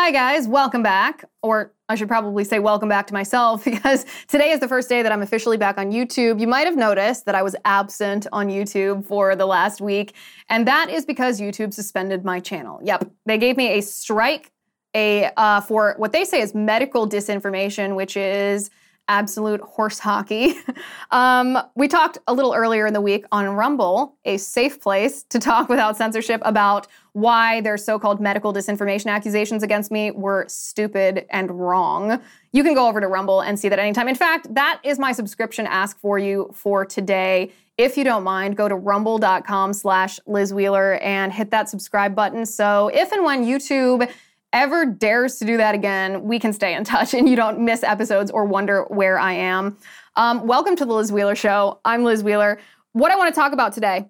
Hi, guys. Welcome back. Or I should probably say welcome back to myself because today is the first day that I'm officially back on YouTube. You might have noticed that I was absent on YouTube for the last week, and that is because YouTube suspended my channel. Yep, they gave me a strike a uh, for what they say is medical disinformation, which is absolute horse hockey. um, we talked a little earlier in the week on Rumble, a safe place to talk without censorship about why their so called medical disinformation accusations against me were stupid and wrong. You can go over to Rumble and see that anytime. In fact, that is my subscription ask for you for today. If you don't mind, go to rumble.com slash Liz Wheeler and hit that subscribe button. So if and when YouTube ever dares to do that again, we can stay in touch and you don't miss episodes or wonder where I am. Um, welcome to the Liz Wheeler Show. I'm Liz Wheeler. What I want to talk about today,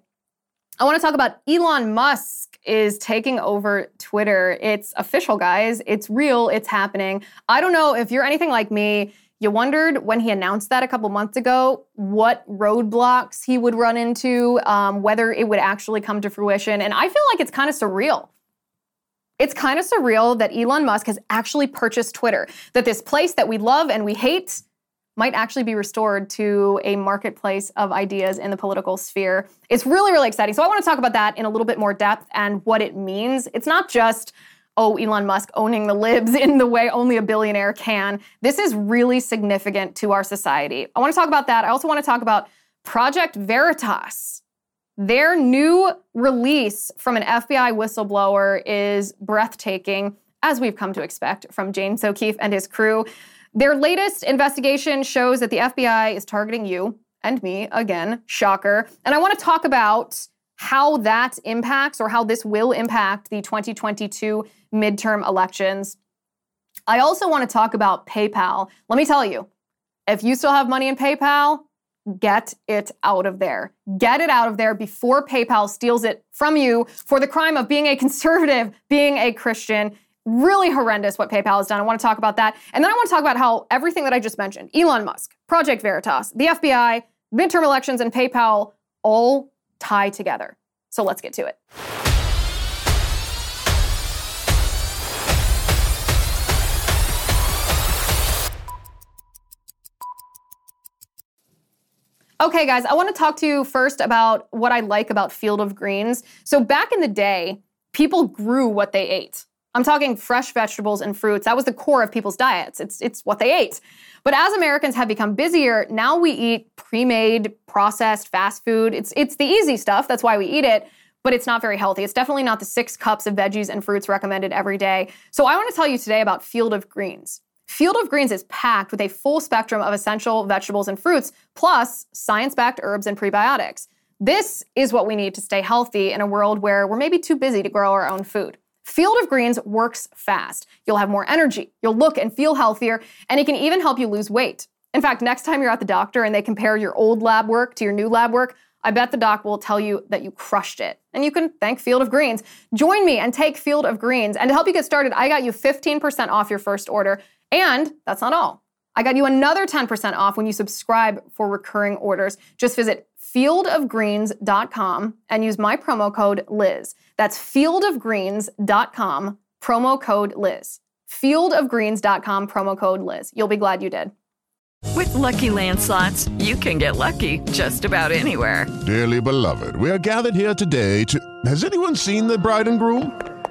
I want to talk about Elon Musk is taking over Twitter. It's official, guys. It's real. It's happening. I don't know if you're anything like me. You wondered when he announced that a couple months ago what roadblocks he would run into, um, whether it would actually come to fruition. And I feel like it's kind of surreal. It's kind of surreal that Elon Musk has actually purchased Twitter, that this place that we love and we hate might actually be restored to a marketplace of ideas in the political sphere. It's really, really exciting. So I want to talk about that in a little bit more depth and what it means. It's not just, oh, Elon Musk owning the libs in the way only a billionaire can. This is really significant to our society. I want to talk about that. I also want to talk about Project Veritas. Their new release from an FBI whistleblower is breathtaking, as we've come to expect from James O'Keefe and his crew. Their latest investigation shows that the FBI is targeting you and me again, shocker. And I want to talk about how that impacts or how this will impact the 2022 midterm elections. I also want to talk about PayPal. Let me tell you, if you still have money in PayPal, get it out of there. Get it out of there before PayPal steals it from you for the crime of being a conservative, being a Christian. Really horrendous what PayPal has done. I want to talk about that. And then I want to talk about how everything that I just mentioned Elon Musk, Project Veritas, the FBI, midterm elections, and PayPal all tie together. So let's get to it. Okay, guys, I want to talk to you first about what I like about Field of Greens. So, back in the day, people grew what they ate. I'm talking fresh vegetables and fruits. That was the core of people's diets. It's, it's what they ate. But as Americans have become busier, now we eat pre made, processed fast food. It's, it's the easy stuff. That's why we eat it. But it's not very healthy. It's definitely not the six cups of veggies and fruits recommended every day. So, I want to tell you today about Field of Greens. Field of Greens is packed with a full spectrum of essential vegetables and fruits, plus science backed herbs and prebiotics. This is what we need to stay healthy in a world where we're maybe too busy to grow our own food. Field of Greens works fast. You'll have more energy, you'll look and feel healthier, and it can even help you lose weight. In fact, next time you're at the doctor and they compare your old lab work to your new lab work, I bet the doc will tell you that you crushed it. And you can thank Field of Greens. Join me and take Field of Greens. And to help you get started, I got you 15% off your first order. And that's not all. I got you another 10% off when you subscribe for recurring orders. Just visit fieldofgreens.com and use my promo code Liz. That's fieldofgreens.com, promo code Liz. Fieldofgreens.com, promo code Liz. You'll be glad you did. With lucky landslots, you can get lucky just about anywhere. Dearly beloved, we are gathered here today to. Has anyone seen the bride and groom?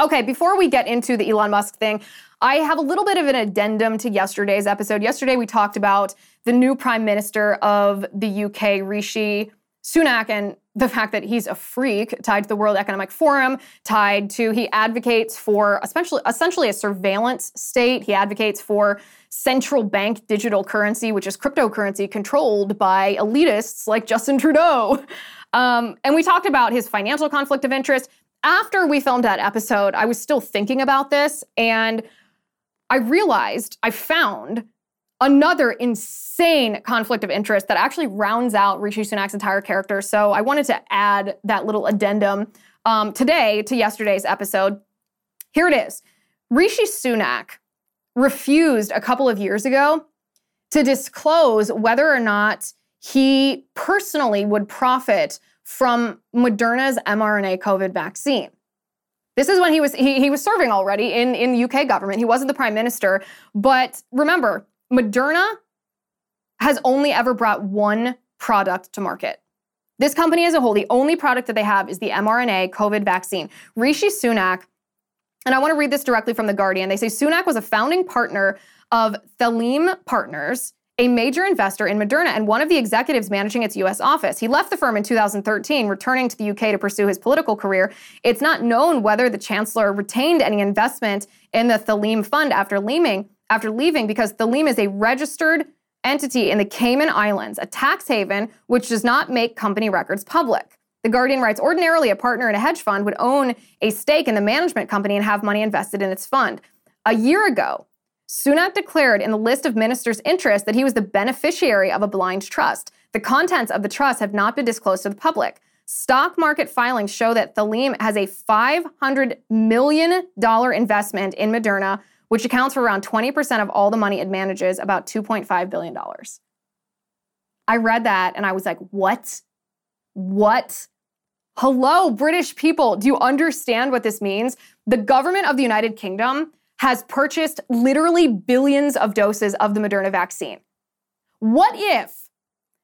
Okay, before we get into the Elon Musk thing, I have a little bit of an addendum to yesterday's episode. Yesterday we talked about the new Prime Minister of the UK, Rishi Sunak and the fact that he's a freak tied to the World Economic Forum, tied to he advocates for essentially, essentially a surveillance state. He advocates for central bank digital currency, which is cryptocurrency controlled by elitists like Justin Trudeau. Um, and we talked about his financial conflict of interest. After we filmed that episode, I was still thinking about this and I realized, I found another insane conflict of interest that actually rounds out Rishi Sunak's entire character. So I wanted to add that little addendum um, today to yesterday's episode. Here it is Rishi Sunak refused a couple of years ago to disclose whether or not he personally would profit from Moderna's mRNA COVID vaccine. This is when he was he, he was serving already in, in the UK government. He wasn't the prime minister. But remember, Moderna has only ever brought one product to market. This company as a whole, the only product that they have is the mRNA COVID vaccine. Rishi Sunak, and I want to read this directly from The Guardian. They say Sunak was a founding partner of Theleme Partners, a major investor in Moderna and one of the executives managing its US office. He left the firm in 2013, returning to the UK to pursue his political career. It's not known whether the chancellor retained any investment in the Theleme fund after leaving, after leaving because Theleme is a registered entity in the Cayman Islands, a tax haven which does not make company records public. The Guardian writes ordinarily, a partner in a hedge fund would own a stake in the management company and have money invested in its fund. A year ago, Sunak declared in the list of ministers' interests that he was the beneficiary of a blind trust. The contents of the trust have not been disclosed to the public. Stock market filings show that Theleme has a $500 million investment in Moderna, which accounts for around 20% of all the money it manages, about $2.5 billion. I read that and I was like, what? What? Hello, British people. Do you understand what this means? The government of the United Kingdom has purchased literally billions of doses of the Moderna vaccine. What if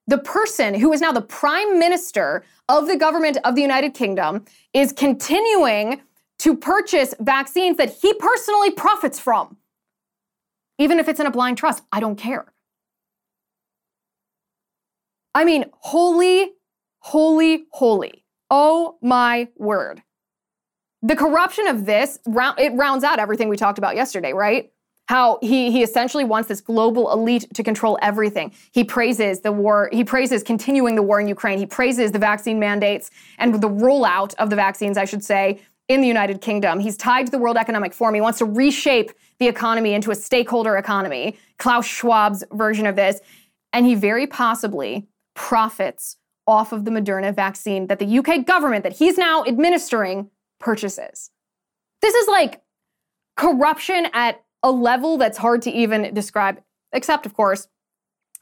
the person who is now the prime minister of the government of the United Kingdom is continuing to purchase vaccines that he personally profits from? Even if it's in a blind trust, I don't care. I mean, holy, holy, holy. Oh my word the corruption of this it rounds out everything we talked about yesterday, right? How he he essentially wants this global elite to control everything. He praises the war, he praises continuing the war in Ukraine. He praises the vaccine mandates and the rollout of the vaccines, I should say, in the United Kingdom. He's tied to the World Economic Forum. He wants to reshape the economy into a stakeholder economy, Klaus Schwab's version of this, and he very possibly profits off of the Moderna vaccine that the UK government that he's now administering purchases. This is like corruption at a level that's hard to even describe, except, of course,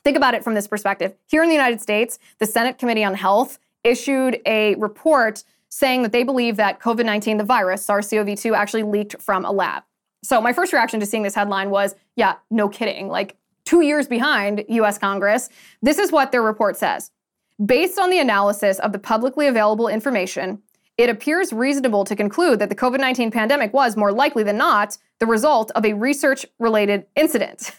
think about it from this perspective. Here in the United States, the Senate Committee on Health issued a report saying that they believe that COVID 19, the virus, SARS CoV 2, actually leaked from a lab. So, my first reaction to seeing this headline was, yeah, no kidding. Like two years behind US Congress. This is what their report says. Based on the analysis of the publicly available information, it appears reasonable to conclude that the COVID 19 pandemic was, more likely than not, the result of a research related incident.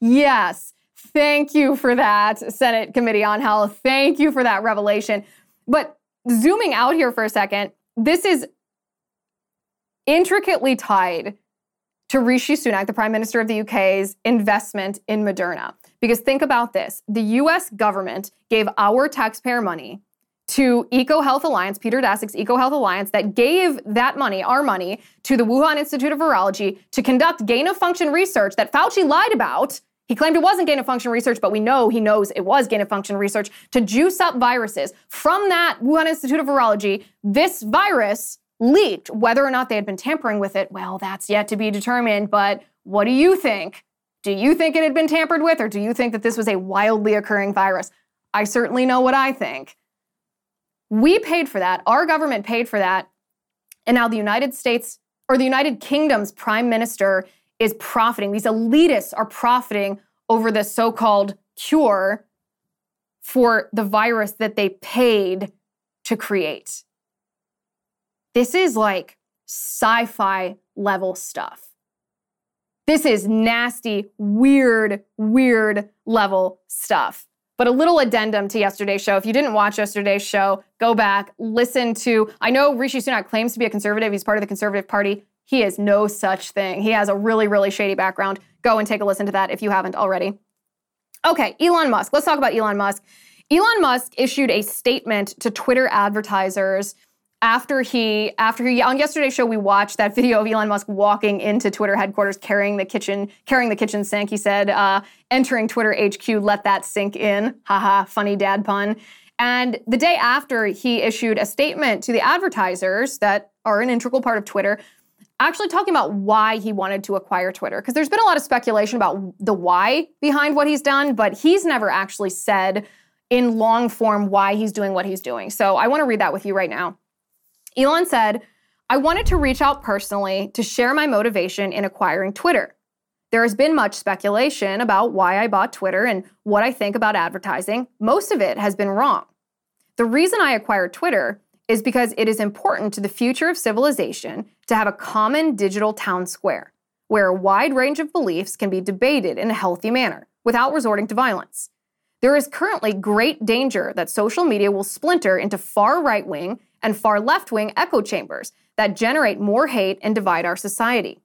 yes, thank you for that, Senate Committee on Health. Thank you for that revelation. But zooming out here for a second, this is intricately tied to Rishi Sunak, the Prime Minister of the UK's investment in Moderna. Because think about this the US government gave our taxpayer money to EcoHealth Alliance, Peter Daszak's EcoHealth Alliance, that gave that money, our money, to the Wuhan Institute of Virology to conduct gain of function research that Fauci lied about. He claimed it wasn't gain of function research, but we know he knows it was gain of function research to juice up viruses. From that Wuhan Institute of Virology, this virus leaked. Whether or not they had been tampering with it, well, that's yet to be determined. But what do you think? Do you think it had been tampered with, or do you think that this was a wildly occurring virus? I certainly know what I think. We paid for that. Our government paid for that. And now the United States or the United Kingdom's prime minister is profiting. These elitists are profiting over the so called cure for the virus that they paid to create. This is like sci fi level stuff. This is nasty, weird, weird level stuff. But a little addendum to yesterday's show. If you didn't watch yesterday's show, go back, listen to. I know Rishi Sunak claims to be a conservative. He's part of the Conservative Party. He is no such thing. He has a really, really shady background. Go and take a listen to that if you haven't already. Okay, Elon Musk. Let's talk about Elon Musk. Elon Musk issued a statement to Twitter advertisers after he after he on yesterday's show we watched that video of Elon Musk walking into Twitter headquarters carrying the kitchen carrying the kitchen sink. He said, uh, "Entering Twitter HQ, let that sink in." Haha, funny dad pun. And the day after, he issued a statement to the advertisers that are an integral part of Twitter, actually talking about why he wanted to acquire Twitter. Because there's been a lot of speculation about the why behind what he's done, but he's never actually said in long form why he's doing what he's doing. So I want to read that with you right now. Elon said, I wanted to reach out personally to share my motivation in acquiring Twitter. There has been much speculation about why I bought Twitter and what I think about advertising. Most of it has been wrong. The reason I acquired Twitter is because it is important to the future of civilization to have a common digital town square where a wide range of beliefs can be debated in a healthy manner without resorting to violence. There is currently great danger that social media will splinter into far right wing and far left wing echo chambers that generate more hate and divide our society.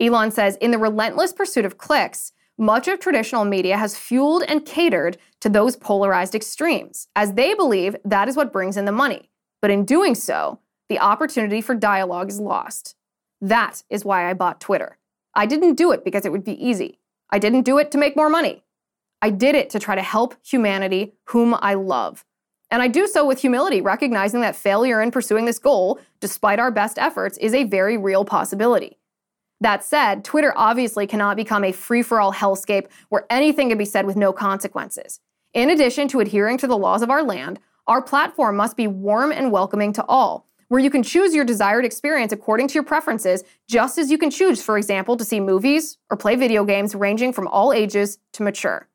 Elon says in the relentless pursuit of clicks, much of traditional media has fueled and catered to those polarized extremes, as they believe that is what brings in the money. But in doing so, the opportunity for dialogue is lost. That is why I bought Twitter. I didn't do it because it would be easy. I didn't do it to make more money. I did it to try to help humanity, whom I love. And I do so with humility, recognizing that failure in pursuing this goal, despite our best efforts, is a very real possibility. That said, Twitter obviously cannot become a free for all hellscape where anything can be said with no consequences. In addition to adhering to the laws of our land, our platform must be warm and welcoming to all, where you can choose your desired experience according to your preferences, just as you can choose, for example, to see movies or play video games ranging from all ages to mature.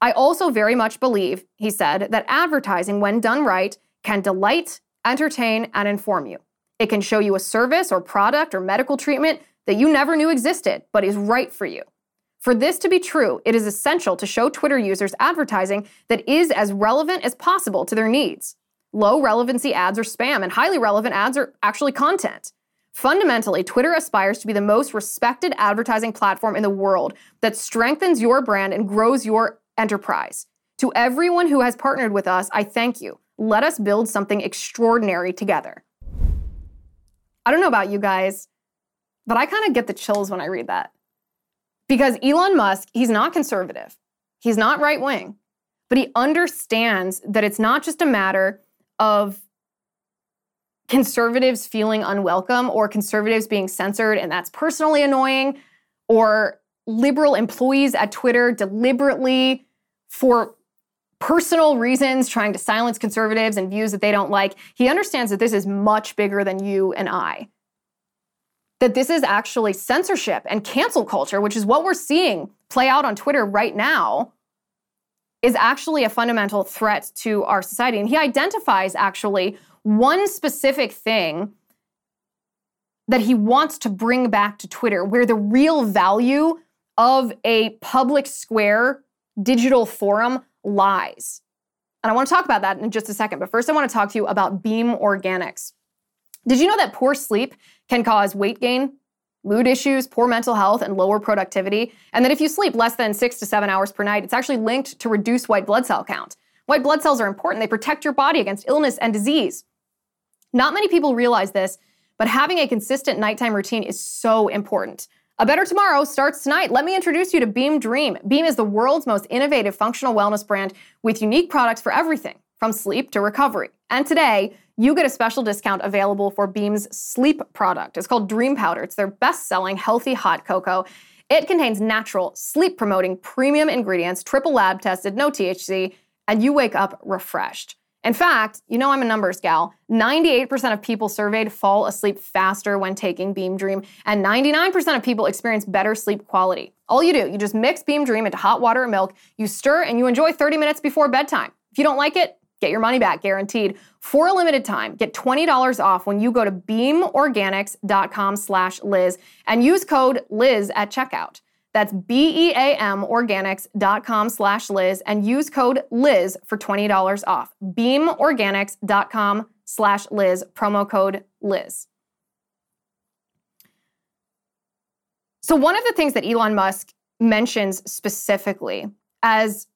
I also very much believe, he said, that advertising, when done right, can delight, entertain, and inform you. It can show you a service or product or medical treatment that you never knew existed, but is right for you. For this to be true, it is essential to show Twitter users advertising that is as relevant as possible to their needs. Low relevancy ads are spam, and highly relevant ads are actually content. Fundamentally, Twitter aspires to be the most respected advertising platform in the world that strengthens your brand and grows your enterprise. To everyone who has partnered with us, I thank you. Let us build something extraordinary together. I don't know about you guys, but I kind of get the chills when I read that. Because Elon Musk, he's not conservative, he's not right wing, but he understands that it's not just a matter of conservatives feeling unwelcome or conservatives being censored and that's personally annoying or liberal employees at Twitter deliberately, for personal reasons, trying to silence conservatives and views that they don't like. He understands that this is much bigger than you and I. That this is actually censorship and cancel culture, which is what we're seeing play out on Twitter right now, is actually a fundamental threat to our society. And he identifies actually one specific thing that he wants to bring back to Twitter, where the real value of a public square digital forum lies. And I want to talk about that in just a second. But first, I want to talk to you about Beam Organics. Did you know that poor sleep can cause weight gain, mood issues, poor mental health, and lower productivity? And that if you sleep less than six to seven hours per night, it's actually linked to reduced white blood cell count. White blood cells are important, they protect your body against illness and disease. Not many people realize this, but having a consistent nighttime routine is so important. A Better Tomorrow starts tonight. Let me introduce you to Beam Dream. Beam is the world's most innovative functional wellness brand with unique products for everything from sleep to recovery. And today, you get a special discount available for Beam's sleep product. It's called Dream Powder. It's their best selling healthy hot cocoa. It contains natural, sleep promoting premium ingredients, triple lab tested, no THC, and you wake up refreshed. In fact, you know I'm a numbers gal. 98% of people surveyed fall asleep faster when taking Beam Dream, and 99% of people experience better sleep quality. All you do, you just mix Beam Dream into hot water or milk, you stir, and you enjoy 30 minutes before bedtime. If you don't like it, get your money back guaranteed. For a limited time, get $20 off when you go to beamorganics.com slash Liz and use code Liz at checkout. That's B-E-A-M organics.com slash Liz and use code Liz for $20 off. Beamorganics.com slash Liz, promo code Liz. So one of the things that Elon Musk mentions specifically as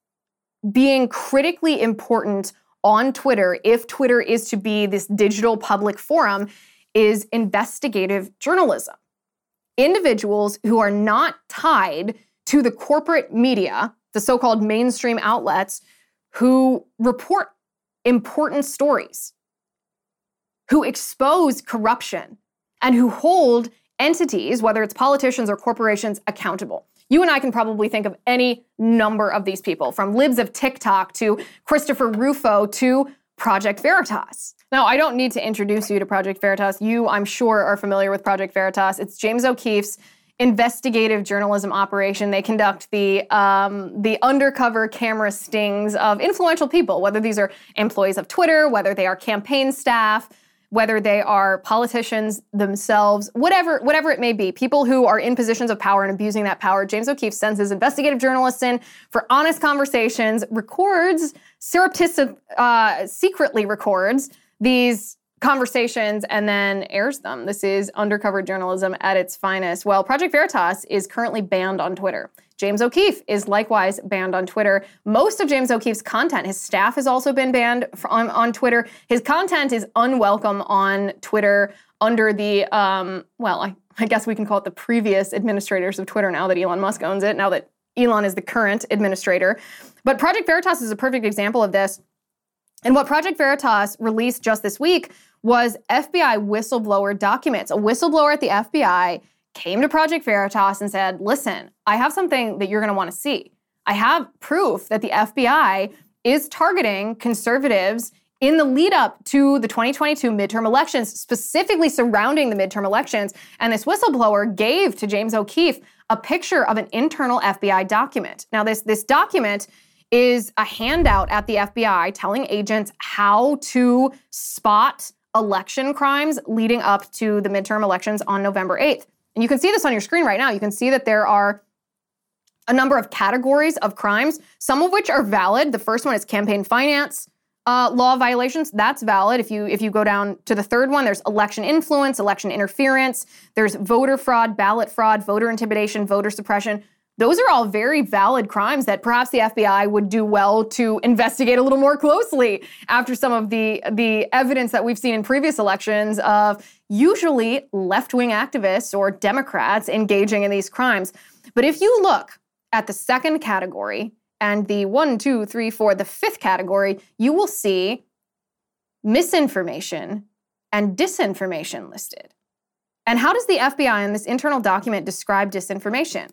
being critically important on Twitter, if Twitter is to be this digital public forum, is investigative journalism. Individuals who are not tied to the corporate media, the so called mainstream outlets, who report important stories, who expose corruption, and who hold entities, whether it's politicians or corporations, accountable. You and I can probably think of any number of these people, from libs of TikTok to Christopher Rufo to Project Veritas. Now, I don't need to introduce you to Project Veritas. You, I'm sure, are familiar with Project Veritas. It's James O'Keefe's investigative journalism operation. They conduct the um, the undercover camera stings of influential people, whether these are employees of Twitter, whether they are campaign staff, whether they are politicians themselves, whatever, whatever it may be, people who are in positions of power and abusing that power. James O'Keefe sends his investigative journalists in for honest conversations, records, surreptitious, uh, secretly records these conversations and then airs them. This is undercover journalism at its finest. Well, Project Veritas is currently banned on Twitter. James O'Keefe is likewise banned on Twitter. Most of James O'Keefe's content, his staff has also been banned on, on Twitter. His content is unwelcome on Twitter under the, um, well, I, I guess we can call it the previous administrators of Twitter now that Elon Musk owns it, now that Elon is the current administrator. But Project Veritas is a perfect example of this. And what Project Veritas released just this week was FBI whistleblower documents. A whistleblower at the FBI came to Project Veritas and said, Listen, I have something that you're going to want to see. I have proof that the FBI is targeting conservatives in the lead up to the 2022 midterm elections, specifically surrounding the midterm elections. And this whistleblower gave to James O'Keefe a picture of an internal FBI document. Now, this, this document is a handout at the FBI telling agents how to spot election crimes leading up to the midterm elections on November 8th. And you can see this on your screen right now. You can see that there are a number of categories of crimes, some of which are valid. The first one is campaign finance. Uh, law violations that's valid if you if you go down to the third one there's election influence election interference there's voter fraud ballot fraud voter intimidation voter suppression those are all very valid crimes that perhaps the FBI would do well to investigate a little more closely after some of the, the evidence that we've seen in previous elections of usually left wing activists or Democrats engaging in these crimes. But if you look at the second category and the one, two, three, four, the fifth category, you will see misinformation and disinformation listed. And how does the FBI in this internal document describe disinformation?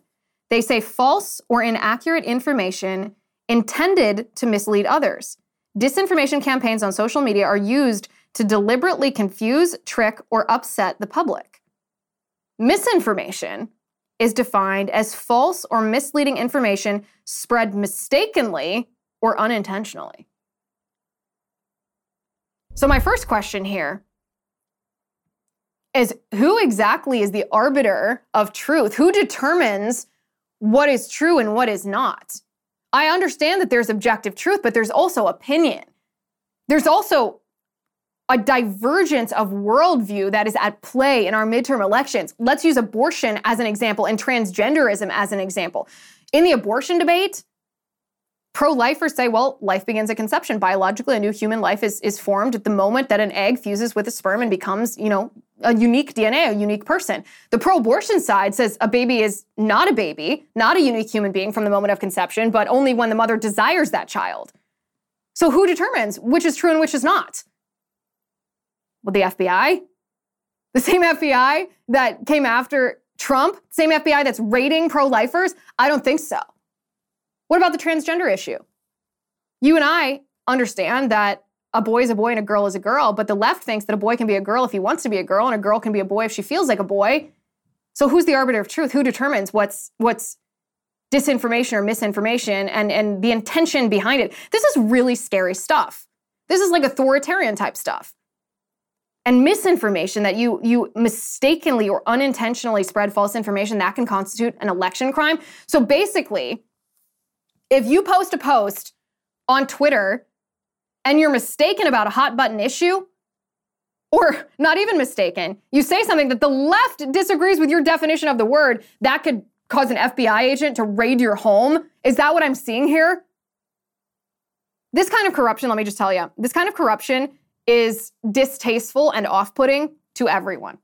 They say false or inaccurate information intended to mislead others. Disinformation campaigns on social media are used to deliberately confuse, trick, or upset the public. Misinformation is defined as false or misleading information spread mistakenly or unintentionally. So, my first question here is who exactly is the arbiter of truth? Who determines what is true and what is not. I understand that there's objective truth, but there's also opinion. There's also a divergence of worldview that is at play in our midterm elections. Let's use abortion as an example and transgenderism as an example. In the abortion debate, Pro lifers say, well, life begins at conception. Biologically, a new human life is, is formed at the moment that an egg fuses with a sperm and becomes, you know, a unique DNA, a unique person. The pro abortion side says a baby is not a baby, not a unique human being from the moment of conception, but only when the mother desires that child. So who determines which is true and which is not? Well, the FBI? The same FBI that came after Trump? Same FBI that's raiding pro lifers? I don't think so. What about the transgender issue? You and I understand that a boy is a boy and a girl is a girl, but the left thinks that a boy can be a girl if he wants to be a girl and a girl can be a boy if she feels like a boy. So who's the arbiter of truth? Who determines what's what's disinformation or misinformation and, and the intention behind it? This is really scary stuff. This is like authoritarian type stuff. and misinformation that you you mistakenly or unintentionally spread false information that can constitute an election crime. So basically, if you post a post on Twitter and you're mistaken about a hot button issue, or not even mistaken, you say something that the left disagrees with your definition of the word, that could cause an FBI agent to raid your home. Is that what I'm seeing here? This kind of corruption, let me just tell you, this kind of corruption is distasteful and off putting to everyone.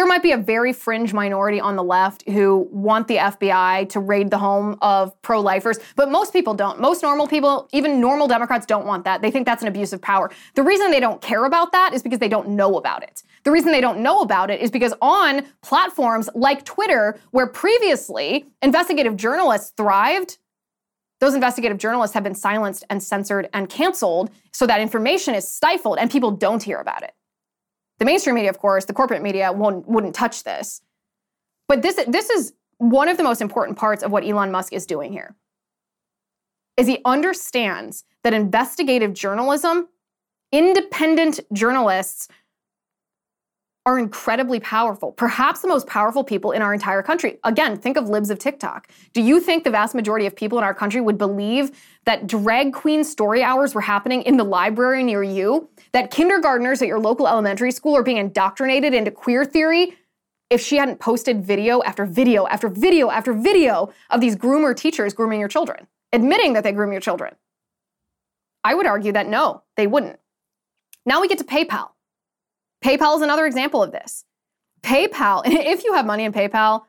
There might be a very fringe minority on the left who want the FBI to raid the home of pro lifers, but most people don't. Most normal people, even normal Democrats, don't want that. They think that's an abuse of power. The reason they don't care about that is because they don't know about it. The reason they don't know about it is because on platforms like Twitter, where previously investigative journalists thrived, those investigative journalists have been silenced and censored and canceled so that information is stifled and people don't hear about it. The mainstream media, of course, the corporate media won't, wouldn't touch this. But this, this is one of the most important parts of what Elon Musk is doing here. Is he understands that investigative journalism, independent journalists are incredibly powerful, perhaps the most powerful people in our entire country. Again, think of libs of TikTok. Do you think the vast majority of people in our country would believe that drag queen story hours were happening in the library near you? That kindergartners at your local elementary school are being indoctrinated into queer theory? If she hadn't posted video after video after video after video of these groomer teachers grooming your children, admitting that they groom your children. I would argue that no, they wouldn't. Now we get to PayPal. PayPal is another example of this. PayPal, if you have money in PayPal,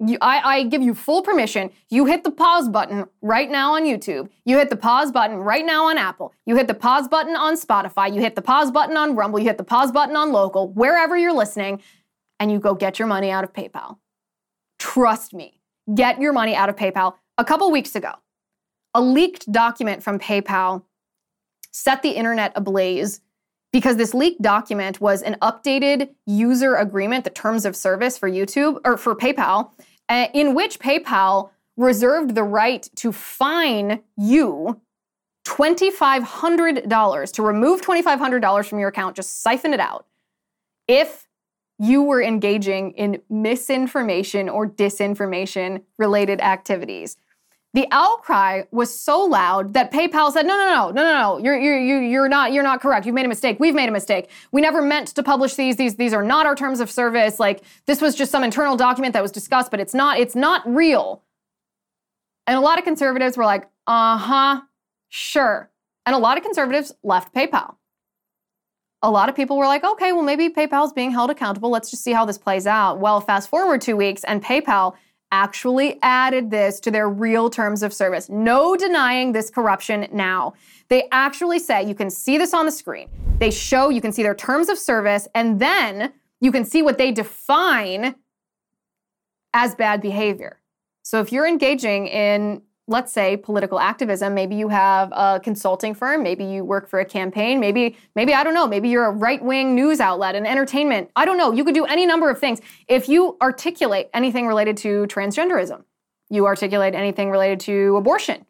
you, I, I, give you full permission. You hit the pause button right now on YouTube. You hit the pause button right now on Apple. You hit the pause button on Spotify. You hit the pause button on Rumble. You hit the pause button on local, wherever you're listening, and you go get your money out of PayPal. Trust me, get your money out of PayPal. A couple weeks ago, a leaked document from PayPal set the internet ablaze because this leaked document was an updated user agreement, the terms of service for YouTube or for PayPal, uh, in which PayPal reserved the right to fine you $2,500 to remove $2,500 from your account, just siphon it out, if you were engaging in misinformation or disinformation related activities. The outcry was so loud that PayPal said, "No, no, no, no, no, no. You're you're you're not you're not correct. You've made a mistake. We've made a mistake. We never meant to publish these. These these are not our terms of service. Like this was just some internal document that was discussed, but it's not it's not real." And a lot of conservatives were like, "Uh-huh, sure." And a lot of conservatives left PayPal. A lot of people were like, "Okay, well maybe PayPal's being held accountable. Let's just see how this plays out." Well, fast forward 2 weeks and PayPal actually added this to their real terms of service. No denying this corruption now. They actually say, you can see this on the screen. They show, you can see their terms of service, and then you can see what they define as bad behavior. So if you're engaging in let's say political activism. Maybe you have a consulting firm. Maybe you work for a campaign. Maybe maybe i don't know maybe you're a right-wing news outlet and entertainment. I don't know. You could do any number of things. If you articulate anything related to transgenderism you articulate anything related to abortion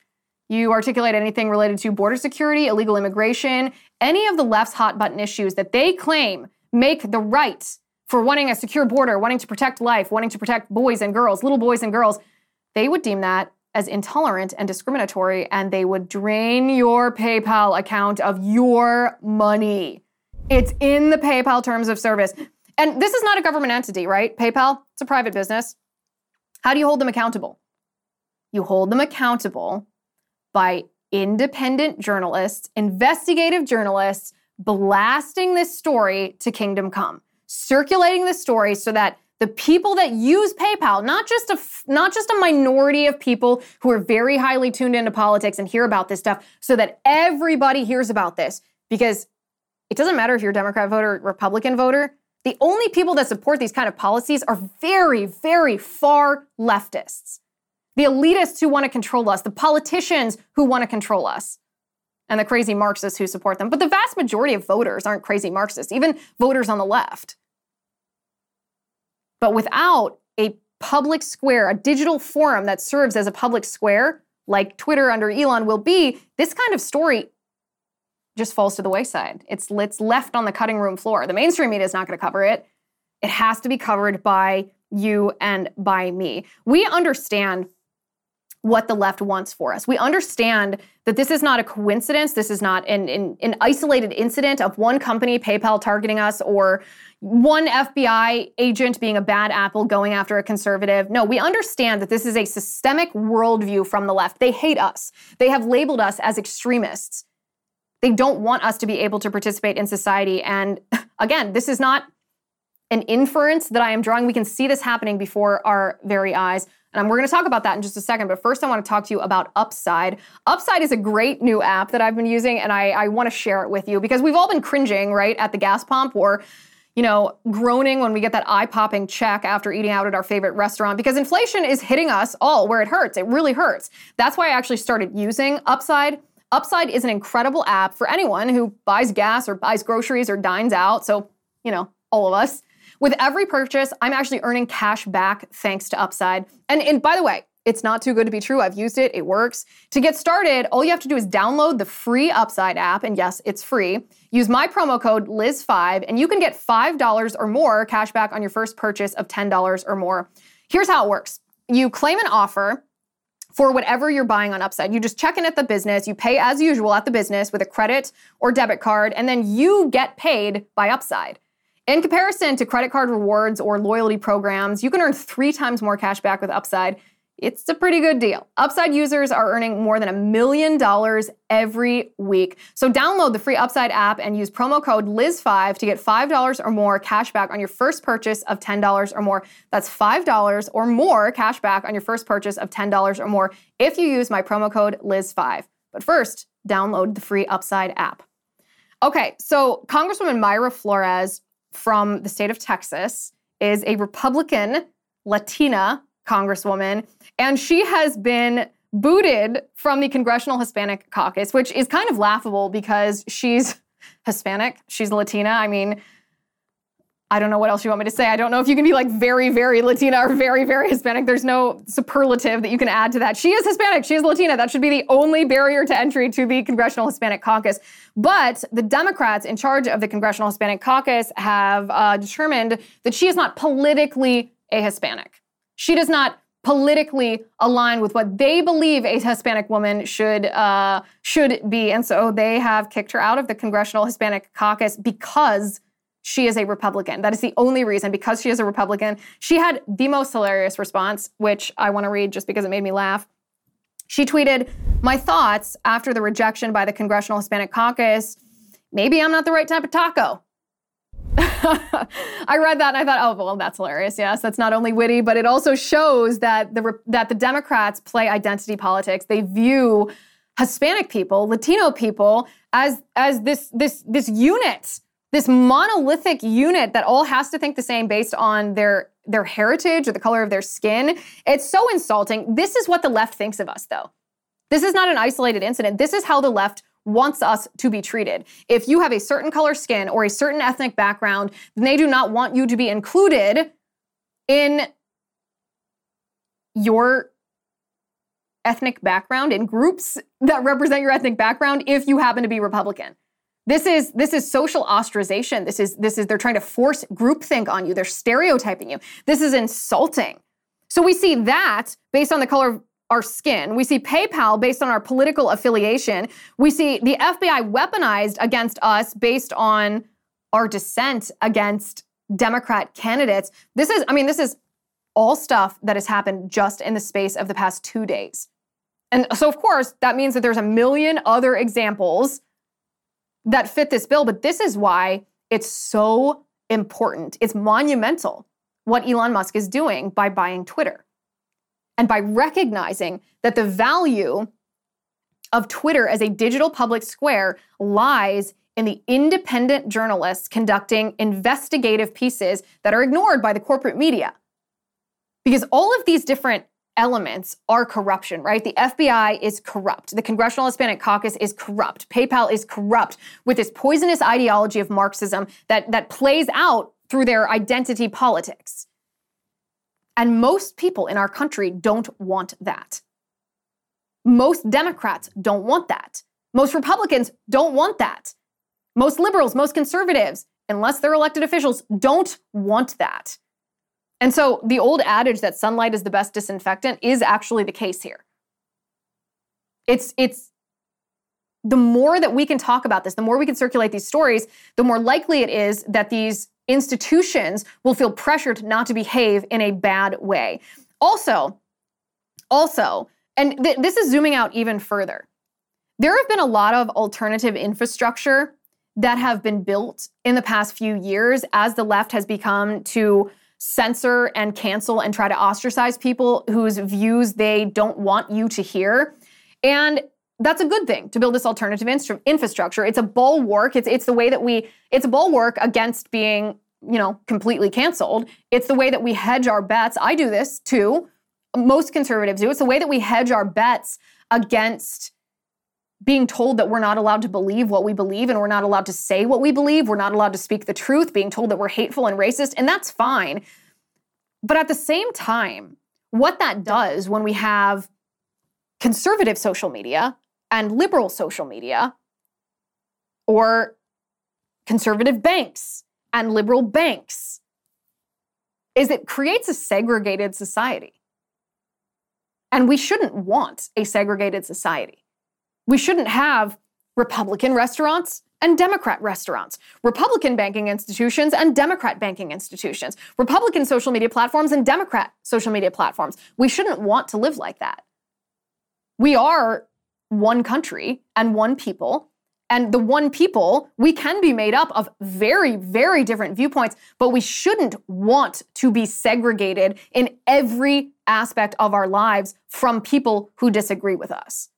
you articulate anything related to border security illegal immigration any of the left's hot button issues that they claim make the right for wanting a secure border wanting to protect life wanting to protect boys and girls little boys and girls they would deem that as intolerant and discriminatory, and they would drain your PayPal account of your money. It's in the PayPal terms of service. And this is not a government entity, right? PayPal, it's a private business. How do you hold them accountable? You hold them accountable by independent journalists, investigative journalists, blasting this story to kingdom come, circulating this story so that the people that use PayPal, not just a not just a minority of people who are very highly tuned into politics and hear about this stuff, so that everybody hears about this. Because it doesn't matter if you're a Democrat voter, Republican voter. The only people that support these kind of policies are very, very far leftists. The elitists who want to control us, the politicians who want to control us, and the crazy Marxists who support them. But the vast majority of voters aren't crazy Marxists, even voters on the left. But without a public square, a digital forum that serves as a public square, like Twitter under Elon will be, this kind of story just falls to the wayside. It's, it's left on the cutting room floor. The mainstream media is not going to cover it. It has to be covered by you and by me. We understand what the left wants for us. We understand that this is not a coincidence. This is not an, an, an, isolated incident of one company, PayPal, targeting us or one FBI agent being a bad apple going after a conservative. No, we understand that this is a systemic worldview from the left. They hate us, they have labeled us as extremists. They don't want us to be able to participate in society. And again, this is not an inference that I am drawing. We can see this happening before our very eyes. And we're going to talk about that in just a second. But first, I want to talk to you about Upside. Upside is a great new app that I've been using, and I, I want to share it with you because we've all been cringing, right, at the gas pump or you know, groaning when we get that eye popping check after eating out at our favorite restaurant because inflation is hitting us all where it hurts. It really hurts. That's why I actually started using Upside. Upside is an incredible app for anyone who buys gas or buys groceries or dines out. So, you know, all of us. With every purchase, I'm actually earning cash back thanks to Upside. And, and by the way, it's not too good to be true. I've used it, it works. To get started, all you have to do is download the free Upside app, and yes, it's free. Use my promo code Liz5, and you can get $5 or more cash back on your first purchase of $10 or more. Here's how it works you claim an offer for whatever you're buying on Upside. You just check in at the business, you pay as usual at the business with a credit or debit card, and then you get paid by Upside. In comparison to credit card rewards or loyalty programs, you can earn three times more cash back with Upside. It's a pretty good deal. Upside users are earning more than a million dollars every week. So download the free Upside app and use promo code Liz5 to get $5 or more cash back on your first purchase of $10 or more. That's $5 or more cash back on your first purchase of $10 or more if you use my promo code Liz5. But first, download the free Upside app. Okay, so Congresswoman Mayra Flores from the state of Texas is a Republican Latina congresswoman, and she has been booted from the Congressional Hispanic Caucus, which is kind of laughable because she's Hispanic, she's Latina. I mean, I don't know what else you want me to say. I don't know if you can be like very, very Latina or very, very Hispanic. There's no superlative that you can add to that. She is Hispanic. She is Latina. That should be the only barrier to entry to the Congressional Hispanic Caucus. But the Democrats in charge of the Congressional Hispanic Caucus have uh, determined that she is not politically a Hispanic. She does not politically align with what they believe a Hispanic woman should uh, should be, and so they have kicked her out of the Congressional Hispanic Caucus because she is a Republican. That is the only reason, because she is a Republican. She had the most hilarious response, which I want to read just because it made me laugh. She tweeted, My thoughts after the rejection by the Congressional Hispanic Caucus maybe I'm not the right type of taco. I read that and I thought, oh, well, that's hilarious. Yes, that's not only witty, but it also shows that the that the Democrats play identity politics. They view Hispanic people, Latino people, as as this this this unit this monolithic unit that all has to think the same based on their their heritage or the color of their skin. It's so insulting. This is what the left thinks of us though. This is not an isolated incident. This is how the left wants us to be treated. If you have a certain color skin or a certain ethnic background, then they do not want you to be included in your ethnic background in groups that represent your ethnic background if you happen to be Republican. This is this is social ostracization. This is this is they're trying to force groupthink on you. They're stereotyping you. This is insulting. So we see that based on the color of our skin. We see PayPal based on our political affiliation. We see the FBI weaponized against us based on our dissent against Democrat candidates. This is I mean this is all stuff that has happened just in the space of the past 2 days. And so of course that means that there's a million other examples that fit this bill, but this is why it's so important. It's monumental what Elon Musk is doing by buying Twitter and by recognizing that the value of Twitter as a digital public square lies in the independent journalists conducting investigative pieces that are ignored by the corporate media. Because all of these different elements are corruption, right? The FBI is corrupt. The Congressional Hispanic Caucus is corrupt. PayPal is corrupt with this poisonous ideology of Marxism that, that plays out through their identity politics. And most people in our country don't want that. Most Democrats don't want that. Most Republicans don't want that. Most liberals, most conservatives, unless they're elected officials, don't want that. And so the old adage that sunlight is the best disinfectant is actually the case here. It's it's the more that we can talk about this, the more we can circulate these stories, the more likely it is that these institutions will feel pressured not to behave in a bad way. Also, also, and th- this is zooming out even further. There have been a lot of alternative infrastructure that have been built in the past few years as the left has become to censor and cancel and try to ostracize people whose views they don't want you to hear. And that's a good thing to build this alternative instru- infrastructure. It's a bulwark. It's it's the way that we it's a bulwark against being you know completely canceled. It's the way that we hedge our bets. I do this too. Most conservatives do. It's the way that we hedge our bets against being told that we're not allowed to believe what we believe and we're not allowed to say what we believe. We're not allowed to speak the truth, being told that we're hateful and racist, and that's fine. But at the same time, what that does when we have conservative social media and liberal social media, or conservative banks and liberal banks, is it creates a segregated society. And we shouldn't want a segregated society. We shouldn't have Republican restaurants and Democrat restaurants, Republican banking institutions and Democrat banking institutions, Republican social media platforms and Democrat social media platforms. We shouldn't want to live like that. We are one country and one people. And the one people, we can be made up of very, very different viewpoints, but we shouldn't want to be segregated in every aspect of our lives from people who disagree with us.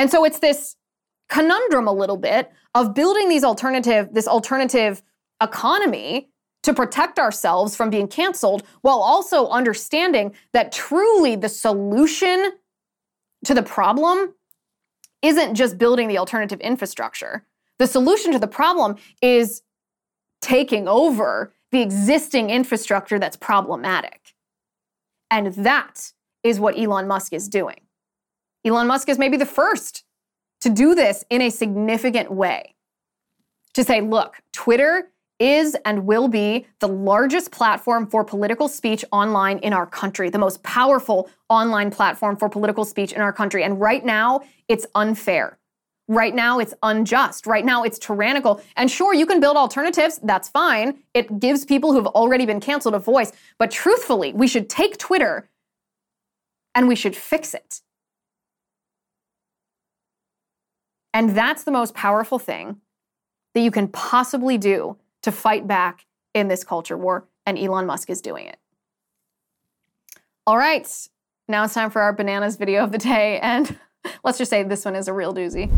And so it's this conundrum a little bit of building these alternative, this alternative economy to protect ourselves from being canceled while also understanding that truly the solution to the problem isn't just building the alternative infrastructure. The solution to the problem is taking over the existing infrastructure that's problematic. And that is what Elon Musk is doing. Elon Musk is maybe the first to do this in a significant way. To say, look, Twitter is and will be the largest platform for political speech online in our country, the most powerful online platform for political speech in our country. And right now, it's unfair. Right now, it's unjust. Right now, it's tyrannical. And sure, you can build alternatives. That's fine. It gives people who've already been canceled a voice. But truthfully, we should take Twitter and we should fix it. And that's the most powerful thing that you can possibly do to fight back in this culture war, and Elon Musk is doing it. All right, now it's time for our bananas video of the day, and let's just say this one is a real doozy.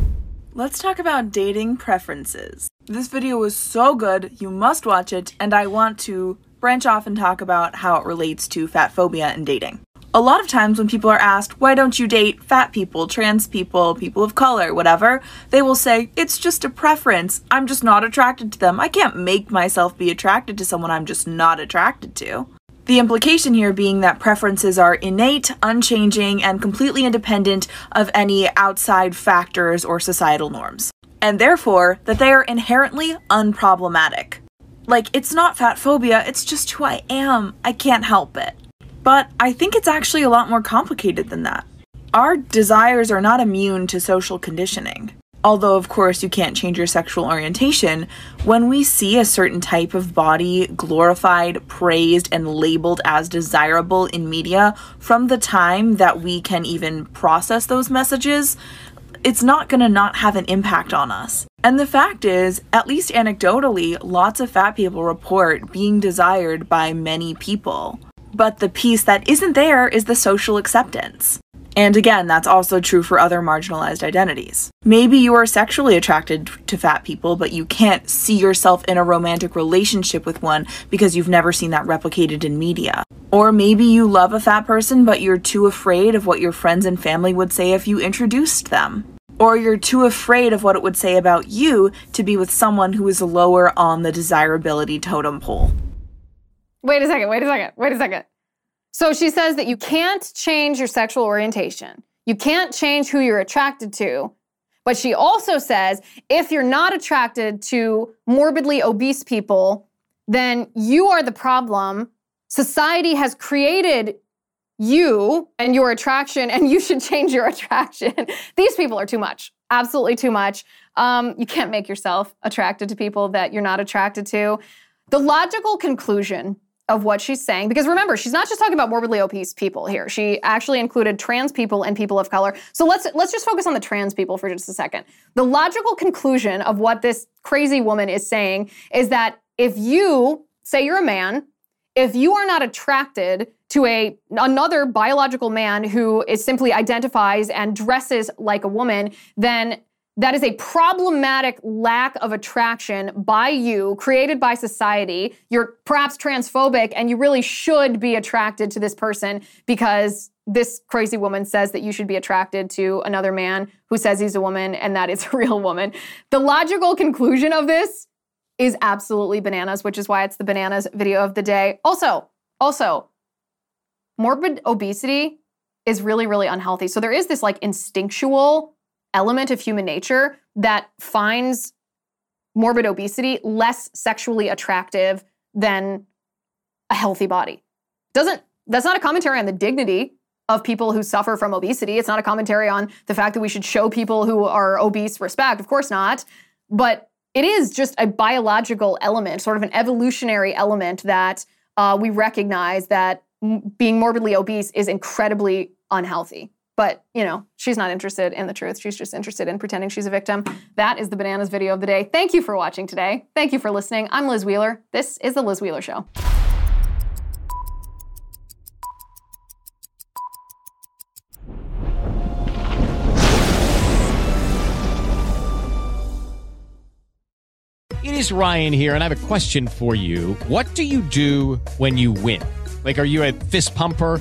Let's talk about dating preferences. This video was so good, you must watch it, and I want to branch off and talk about how it relates to fat phobia and dating. A lot of times when people are asked, why don't you date fat people, trans people, people of color, whatever, they will say, it's just a preference. I'm just not attracted to them. I can't make myself be attracted to someone I'm just not attracted to. The implication here being that preferences are innate, unchanging, and completely independent of any outside factors or societal norms. And therefore, that they are inherently unproblematic. Like, it's not fat phobia, it's just who I am. I can't help it. But I think it's actually a lot more complicated than that. Our desires are not immune to social conditioning. Although, of course, you can't change your sexual orientation, when we see a certain type of body glorified, praised, and labeled as desirable in media, from the time that we can even process those messages, it's not gonna not have an impact on us. And the fact is, at least anecdotally, lots of fat people report being desired by many people. But the piece that isn't there is the social acceptance. And again, that's also true for other marginalized identities. Maybe you are sexually attracted to fat people, but you can't see yourself in a romantic relationship with one because you've never seen that replicated in media. Or maybe you love a fat person, but you're too afraid of what your friends and family would say if you introduced them. Or you're too afraid of what it would say about you to be with someone who is lower on the desirability totem pole. Wait a second, wait a second, wait a second. So she says that you can't change your sexual orientation. You can't change who you're attracted to. But she also says if you're not attracted to morbidly obese people, then you are the problem. Society has created you and your attraction, and you should change your attraction. These people are too much, absolutely too much. Um, you can't make yourself attracted to people that you're not attracted to. The logical conclusion of what she's saying because remember she's not just talking about morbidly obese people here. She actually included trans people and people of color. So let's let's just focus on the trans people for just a second. The logical conclusion of what this crazy woman is saying is that if you say you're a man if you are not attracted to a another biological man who is simply identifies and dresses like a woman then that is a problematic lack of attraction by you, created by society. You're perhaps transphobic, and you really should be attracted to this person because this crazy woman says that you should be attracted to another man who says he's a woman and that is a real woman. The logical conclusion of this is absolutely bananas, which is why it's the bananas video of the day. Also, also, morbid obesity is really, really unhealthy. So there is this like instinctual element of human nature that finds morbid obesity less sexually attractive than a healthy body. Doesn't that's not a commentary on the dignity of people who suffer from obesity. It's not a commentary on the fact that we should show people who are obese respect. Of course not. But it is just a biological element, sort of an evolutionary element that uh, we recognize that m- being morbidly obese is incredibly unhealthy. But, you know, she's not interested in the truth. She's just interested in pretending she's a victim. That is the bananas video of the day. Thank you for watching today. Thank you for listening. I'm Liz Wheeler. This is The Liz Wheeler Show. It is Ryan here, and I have a question for you. What do you do when you win? Like, are you a fist pumper?